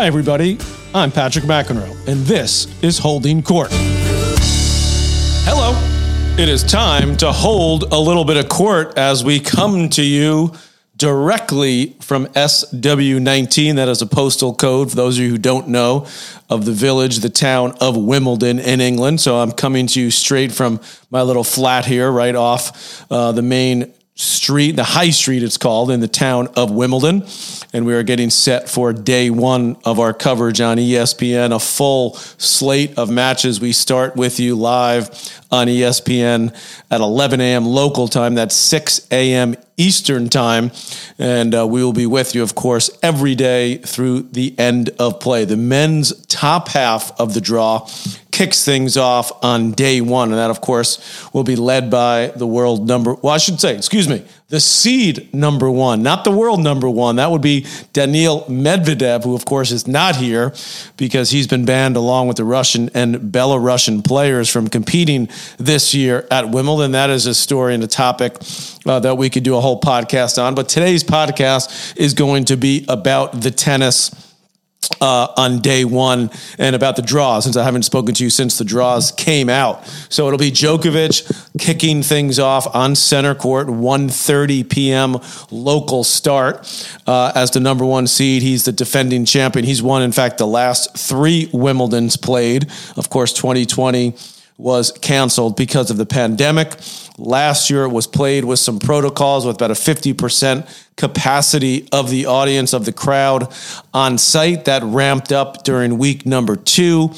Hi, everybody. I'm Patrick McEnroe, and this is Holding Court. Hello. It is time to hold a little bit of court as we come to you directly from SW19. That is a postal code, for those of you who don't know, of the village, the town of Wimbledon in England. So I'm coming to you straight from my little flat here, right off uh, the main street, the high street it's called, in the town of Wimbledon. And we are getting set for day one of our coverage on ESPN, a full slate of matches. We start with you live on ESPN at 11 a.m. local time. That's 6 a.m. Eastern time. And uh, we will be with you, of course, every day through the end of play. The men's top half of the draw kicks things off on day one. And that, of course, will be led by the world number, well, I should say, excuse me, the seed number one, not the world number one. That would be Daniil Medvedev, who, of course, is not here because he's been banned along with the Russian and Belarusian players from competing this year at Wimbledon. That is a story and a topic uh, that we could do a whole podcast on. But today's podcast is going to be about the tennis uh, on day one and about the draw since I haven't spoken to you since the draws came out. So it'll be Djokovic kicking things off on center court, 1.30 p.m. local start uh, as the number one seed. He's the defending champion. He's won, in fact, the last three Wimbledons played. Of course, 2020 was canceled because of the pandemic. Last year, it was played with some protocols with about a 50% capacity of the audience, of the crowd on site. That ramped up during week number two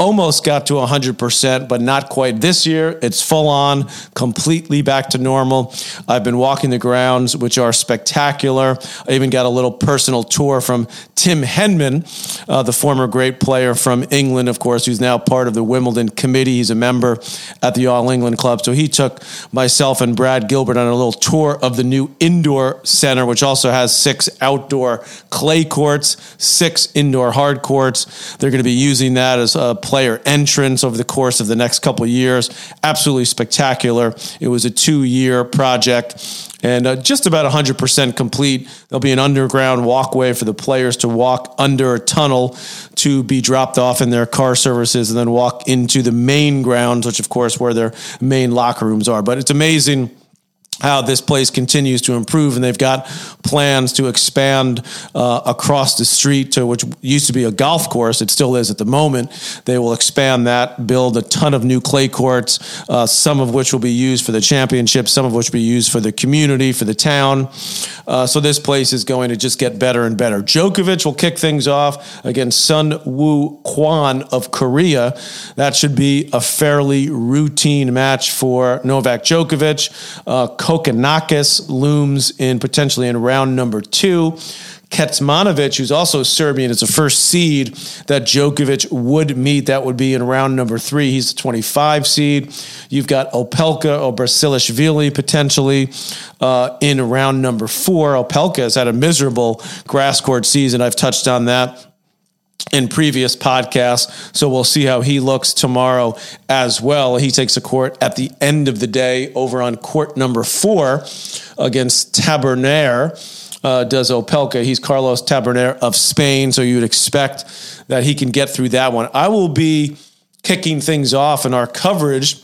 almost got to 100%, but not quite this year. It's full on, completely back to normal. I've been walking the grounds, which are spectacular. I even got a little personal tour from Tim Henman, uh, the former great player from England, of course, who's now part of the Wimbledon committee. He's a member at the All England Club. So he took myself and Brad Gilbert on a little tour of the new indoor center, which also has six outdoor clay courts, six indoor hard courts. They're going to be using that as a player entrance over the course of the next couple years. Absolutely spectacular. It was a two year project and uh, just about 100% complete. There'll be an underground walkway for the players to walk under a tunnel to be dropped off in their car services and then walk into the main grounds, which, of course, where their main locker rooms are. But it's amazing how this place continues to improve, and they've got plans to expand uh, across the street to which used to be a golf course. It still is at the moment. They will expand that, build a ton of new clay courts, uh, some of which will be used for the championship, some of which will be used for the community, for the town. Uh, so this place is going to just get better and better. Djokovic will kick things off against Sun Woo Kwon of Korea. That should be a fairly routine match for Novak Djokovic. Kokkinakis looms in potentially in round number two. Kecmanovic, who's also Serbian, is the first seed that Djokovic would meet. That would be in round number three. He's the 25 seed. You've got Opelka or Basilashvili potentially uh, in round number four. Opelka has had a miserable grass court season. I've touched on that in previous podcasts. So we'll see how he looks tomorrow as well. He takes a court at the end of the day over on court number four against Taberner. Uh, does Opelka. He's Carlos Taberner of Spain, so you would expect that he can get through that one. I will be kicking things off in our coverage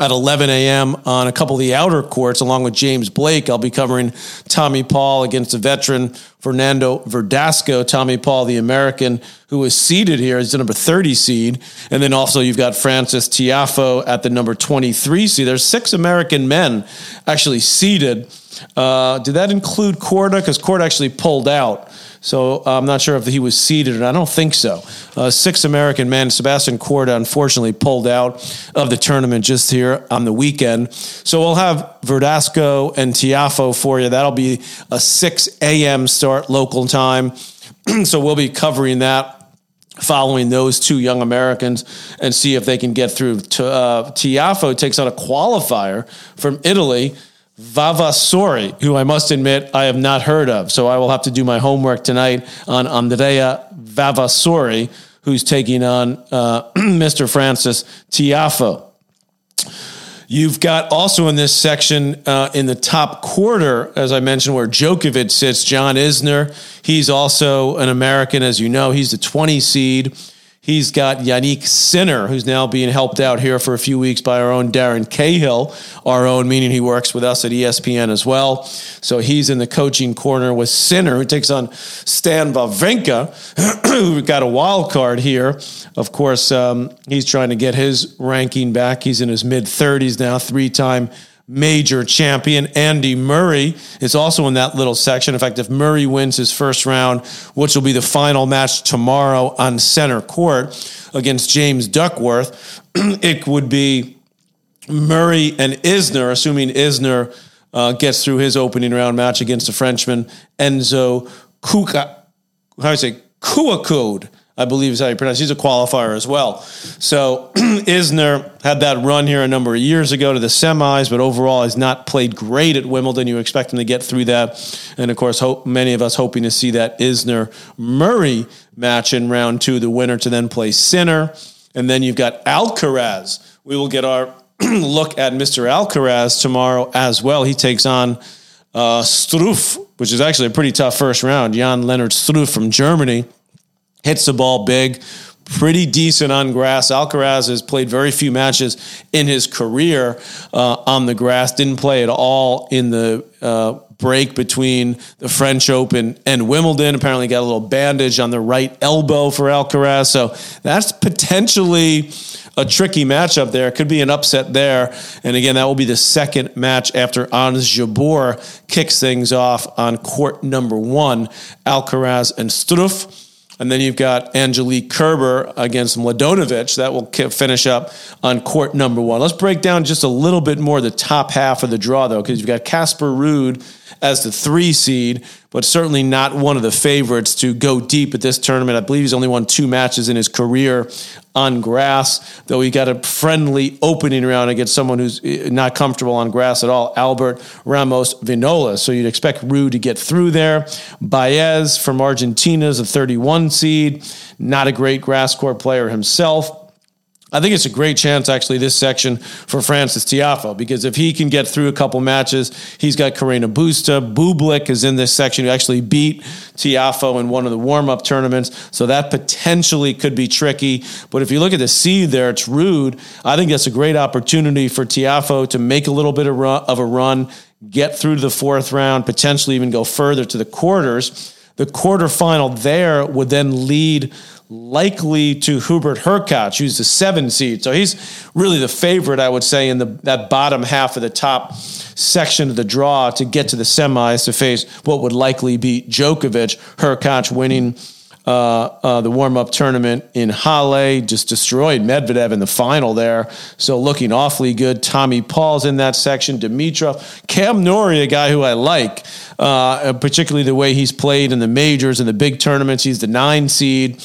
at 11 a.m. on a couple of the outer courts, along with James Blake. I'll be covering Tommy Paul against a veteran, Fernando Verdasco. Tommy Paul, the American who is seeded here, is the number 30 seed. And then also you've got Francis Tiafoe at the number 23 seed. There's six American men actually seeded. Uh, did that include Korda? Because Korda actually pulled out. So uh, I'm not sure if he was seeded, and I don't think so. Uh, six American men, Sebastian Korda unfortunately pulled out of the tournament just here on the weekend. So we'll have Verdasco and Tiafoe for you. That'll be a 6 a.m. start local time. so we'll be covering that following those two young Americans and see if they can get through. Uh, Tiafoe takes on a qualifier from Italy Vavasori, who I must admit I have not heard of. So I will have to do my homework tonight on Andrea Vavasori, who's taking on uh, Mr. Francis Tiafoe. You've got also in this section uh, in the top quarter, as I mentioned, where Djokovic sits, John Isner. He's also an American, as you know. He's the 20 seed. He's got Jannik Sinner, who's now being helped out here for a few weeks by our own Darren Cahill, our own, meaning he works with us at ESPN as well. So he's in the coaching corner with Sinner, who takes on Stan Wawrinka, who got a wild card here. Of course, um, he's trying to get his ranking back. He's in his mid 30s now, three time major champion Andy Murray is also in that little section. In fact, if Murray wins his first round, which will be the final match tomorrow on center court against James Duckworth, it would be Murray and Isner, assuming Isner uh, gets through his opening round match against the Frenchman Enzo Kuka. How do I say? Couacaud. I believe is how you pronounce. He's a qualifier as well. So Isner had that run here a number of years ago to the semis, but overall has not played great at Wimbledon. You expect him to get through that, and of course, hope, many of us hoping to see that Isner Murray match in round two, the winner to then play Sinner, and then you've got Alcaraz. We will get our look at Mr. Alcaraz tomorrow as well. He takes on uh, Struff, which is actually a pretty tough first round. Jan Lennard Struff from Germany hits the ball big, pretty decent on grass. Alcaraz has played very few matches in his career uh, on the grass, didn't play at all in the uh, break between the French Open and Wimbledon. Apparently, got a little bandage on the right elbow for Alcaraz. So that's potentially a tricky matchup there. Could be an upset there. And again, that will be the second match after Ons Jabeur kicks things off on court number one. Alcaraz and Struff. And then you've got Angelique Kerber against Mladenovic. That will finish up on court number one. Let's break down just a little bit more the top half of the draw, though, because you've got Casper Ruud as the three seed, but certainly not one of the favorites to go deep at this tournament. I believe he's only won two matches in his career on grass, though he got a friendly opening round against someone who's eh, not comfortable on grass at all, Albert Ramos Vinolas. So you'd expect Ruud to get through there. Baez from Argentina is a 31 seed, not a great grass court player himself. I think it's a great chance, actually, this section for Francis Tiafoe, because if he can get through a couple matches, he's got Carreño Busta. Bublik is in this section who actually beat Tiafoe in one of the warm up tournaments. So that potentially could be tricky. But if you look at the seed there, it's Ruud. I think that's a great opportunity for Tiafoe to make a little bit of a run, get through to the fourth round, potentially even go further to the quarters. The quarterfinal there would then lead likely to Hubert Hurkacz, who's the seven seed. So he's really the favorite, I would say, in the that bottom half of the top section of the draw to get to the semis to face what would likely be Djokovic. Hurkacz winning uh, uh, the warm up tournament in Halle, just destroyed Medvedev in the final there. So looking awfully good. Tommy Paul's in that section. Dimitrov. Cam Norrie, a guy who I like, uh, particularly the way he's played in the majors and the big tournaments. He's the nine seed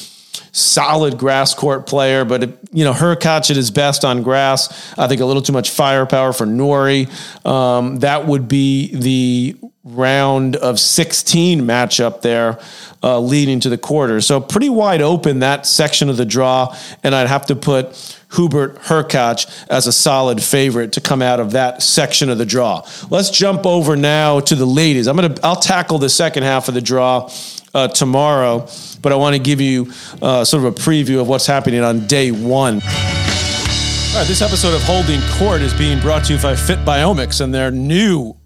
solid grass court player, but it, you know Hurkacz at his best on grass. I think a little too much firepower for Norrie. Um, that would be the round of 16 matchup there, uh, leading to the quarter. So pretty wide open that section of the draw, and I'd have to put. Hubert Hurkacz as a solid favorite to come out of that section of the draw. Let's jump over now to the ladies. I'm gonna I'll tackle the second half of the draw uh, tomorrow, but I want to give you uh, sort of a preview of what's happening on day one. All right, this episode of Holding Court is being brought to you by FitBiomics and their new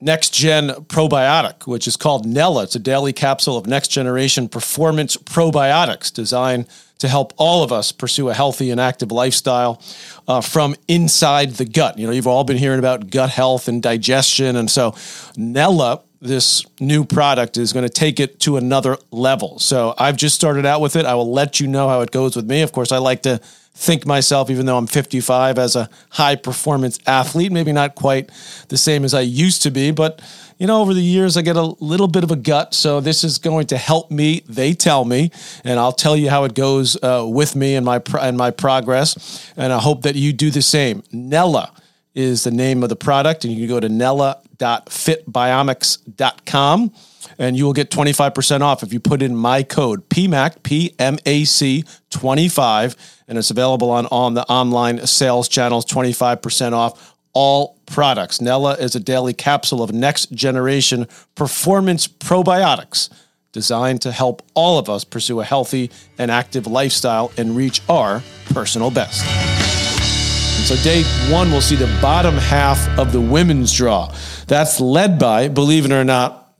next gen probiotic, which is called Nella. It's a daily capsule of next generation performance probiotics designed to help all of us pursue a healthy and active lifestyle uh, from inside the gut. You know, you've all been hearing about gut health and digestion. And so Nella this new product is going to take it to another level. So I've just started out with it. I will let you know how it goes with me. Of course, I like to think myself, even though I'm 55, as a high performance athlete. Maybe not quite the same as I used to be, but you know, over the years, I get a little bit of a gut. So this is going to help me. They tell me, and I'll tell you how it goes uh, with me and my pro- and my progress. And I hope that you do the same. Nella is the name of the product, and you can go to nella.fitbiomics.com and you will get 25% off if you put in my code PMAC, P M A C 25, and it's available on, on the online sales channels, 25% off all products. Nella is a daily capsule of next generation performance probiotics designed to help all of us pursue a healthy and active lifestyle and reach our personal best. So, day one, we'll see the bottom half of the women's draw. That's led by, believe it or not,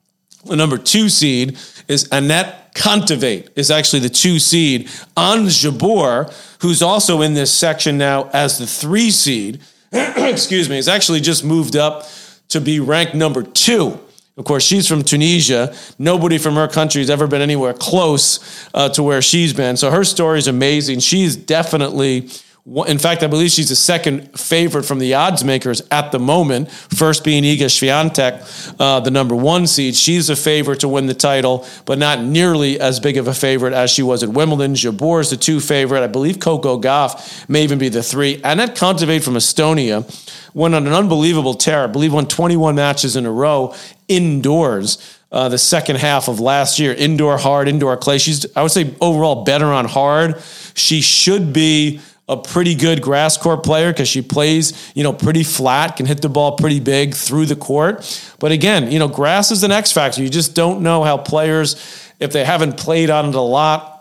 the number two seed is Anett Kontaveit, is actually the two seed. Ons Jabeur, who's also in this section now as the three seed, excuse me, has actually just moved up to be ranked number two. Of course, she's from Tunisia. Nobody from her country has ever been anywhere close uh, to where she's been. So her story is amazing. She's definitely in fact, I believe she's the second favorite from the odds makers at the moment. First being Iga Swiatek, uh, the number one seed. She's a favorite to win the title, but not nearly as big of a favorite as she was at Wimbledon. Jabeur is the two favorite. I believe Coco Gauff may even be the three. Anett Kontaveit from Estonia went on an unbelievable tear. I believe won 21 matches in a row indoors. Uh, the second half of last year, indoor hard, indoor clay. She's, I would say, overall better on hard. She should be a pretty good grass court player because she plays, you know, pretty flat, can hit the ball pretty big through the court. But again, you know, grass is an X factor. You just don't know how players, if they haven't played on it a lot,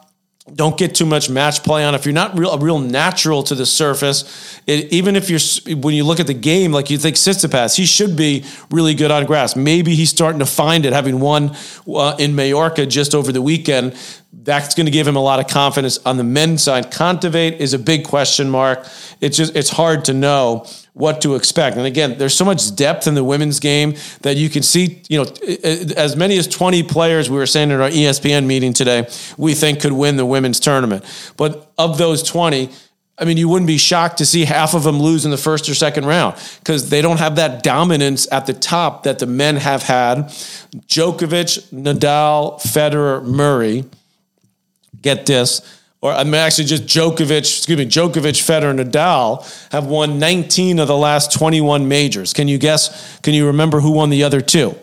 don't get too much match play on. If you're not real, a real natural to the surface, it, even if you're when you look at the game, like you think Tsitsipas, he should be really good on grass. Maybe he's starting to find it, having won uh, in Mallorca just over the weekend. That's going to give him a lot of confidence on the men's side. Kontaveit is a big question mark. It's just it's hard to know what to expect. And again, there's so much depth in the women's game that you can see, you know, as many as 20 players we were saying at our ESPN meeting today, we think could win the women's tournament. But of those 20, I mean, you wouldn't be shocked to see half of them lose in the first or second round because they don't have that dominance at the top that the men have had. Djokovic, Nadal, Federer, Murray. Get this or I mean, actually just Djokovic, excuse me, Djokovic, Federer, Nadal have won 19 of the last 21 majors. Can you guess? Can you remember who won the other two?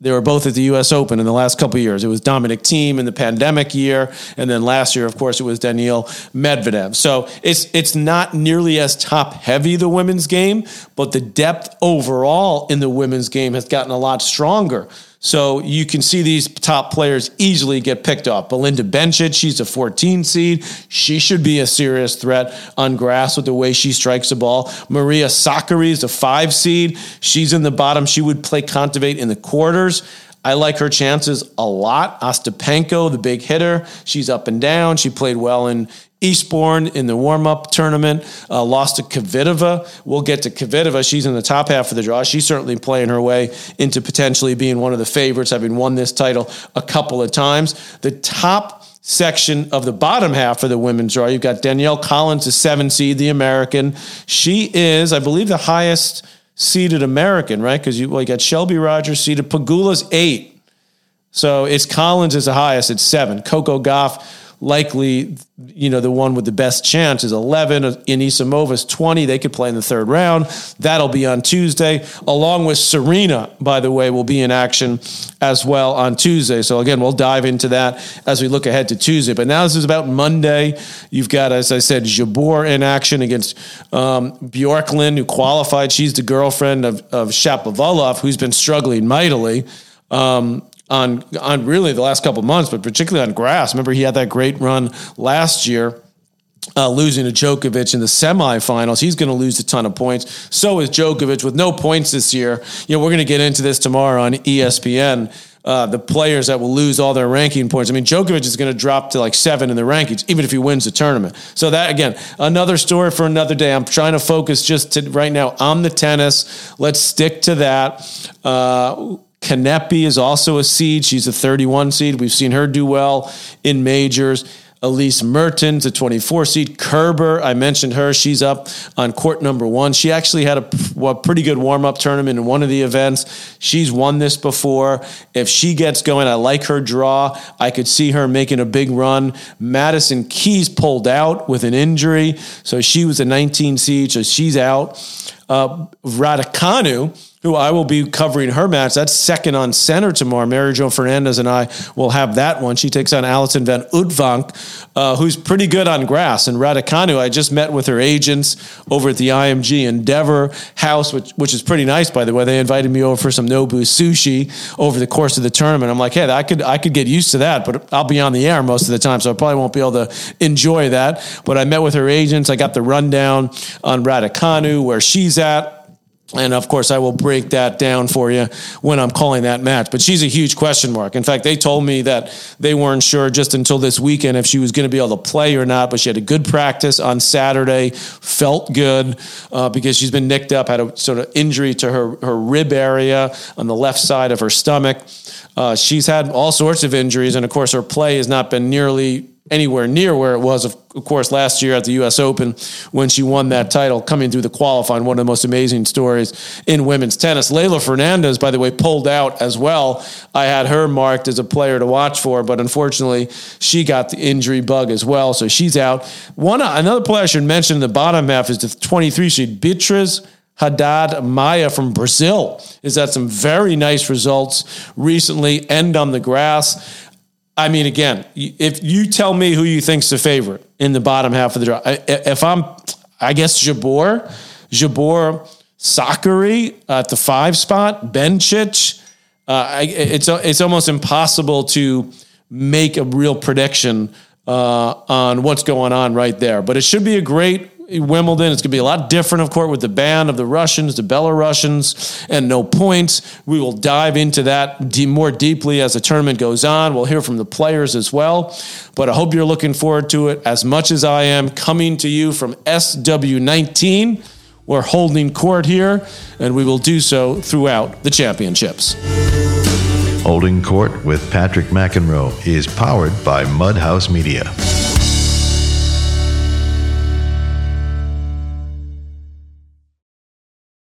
They were both at the U.S. Open in the last couple years. It was Dominic Thiem in the pandemic year, and then last year, of course, it was Daniil Medvedev. So it's it's not nearly as top heavy the women's game, but the depth overall in the women's game has gotten a lot stronger. So you can see these top players easily get picked off. Belinda Bencic, she's a 14 seed. She should be a serious threat on grass with the way she strikes the ball. Maria Sakkari is a five seed. She's in the bottom. She would play Kontaveit in the quarters. I like her chances a lot. Ostapenko, the big hitter, she's up and down. She played well in Eastbourne in the warm up tournament, uh, lost to Kvitova. We'll get to Kvitova. She's in the top half of the draw. She's certainly playing her way into potentially being one of the favorites, having won this title a couple of times. The top section of the bottom half of the women's draw, you've got Danielle Collins, the seven seed, the American. She is, I believe, the highest seeded American, right? Because you, well, you got Shelby Rogers seeded. Pegula's eight. So it's Collins is the highest. It's seven. Coco Gauff likely, you know, the one with the best chance is 11. Anisimova 20. They could play in the third round. That'll be on Tuesday, along with Serena, by the way, will be in action as well on Tuesday. So again, we'll dive into that as we look ahead to Tuesday. But now this is about Monday. You've got, as I said, Jabeur in action against um, Bjorklund, who qualified. She's the girlfriend of, of Shapovalov, who's been struggling mightily. Um, on on really the last couple months, but particularly on grass. Remember, he had that great run last year. Uh, losing to Djokovic in the semifinals. He's going to lose a ton of points. So is Djokovic with no points this year. You know, we're going to get into this tomorrow on ESPN. Uh, the players that will lose all their ranking points. I mean, Djokovic is going to drop to like seven in the rankings, even if he wins the tournament. So that again, another story for another day. I'm trying to focus just to, right now on the tennis. Let's stick to that. Uh, Kanepi is also a seed. She's a 31 seed. We've seen her do well in majors. Elise Mertens, a 24 seed. Kerber, I mentioned her. She's up on court number one. She actually had a, pretty good warm up tournament in one of the events. She's won this before. If she gets going, I like her draw. I could see her making a big run. Madison Keys pulled out with an injury. So she was a 19 seed. So she's out. Uh, Raducanu, who I will be covering her match. That's second on center tomorrow. Mary Jo Fernandez and I will have that one. She takes on Alison Van Uytvanck, uh, who's pretty good on grass. And Raducanu, I just met with her agents over at the IMG Endeavor House, which, which is pretty nice, by the way. They invited me over for some Nobu sushi over the course of the tournament. I'm like, hey, I could I could get used to that, but I'll be on the air most of the time, so I probably won't be able to enjoy that. But I met with her agents. I got the rundown on Raducanu, where she's at and of course, I will break that down for you when I'm calling that match. But she's a huge question mark. In fact, they told me that they weren't sure just until this weekend if she was going to be able to play or not. But she had a good practice on Saturday, felt good uh, because she's been nicked up, had a sort of injury to her, her rib area on the left side of her stomach. Uh, she's had all sorts of injuries. And of course, her play has not been nearly anywhere near where it was, of, course, last year at the U.S. Open when she won that title, coming through the qualifying. One of the most amazing stories in women's tennis. Leylah Fernandez, by the way, pulled out as well. I had her marked as a player to watch for, but unfortunately, she got the injury bug as well, so she's out. One uh, another player I should mention in the bottom half is the 23 seed Beatriz. Haddad Maya from Brazil has had some very nice results recently, end on the grass. I mean, again, if you tell me who you think's the favorite in the bottom half of the draw, if I'm, I guess Jabeur, Jabeur, Sakkari at the five spot, Bencic. Uh, it's it's almost impossible to make a real prediction uh, on what's going on right there. But it should be a great Wimbledon. It's going to be a lot different, of course, with the ban of the Russians, the Belarusians, and no points. We will dive into that more deeply as the tournament goes on. We'll hear from the players as well. But I hope you're looking forward to it as much as I am. Coming to you from SW19. We're holding court here, and we will do so throughout the championships. Holding Court with Patrick McEnroe is powered by Mudhouse Media.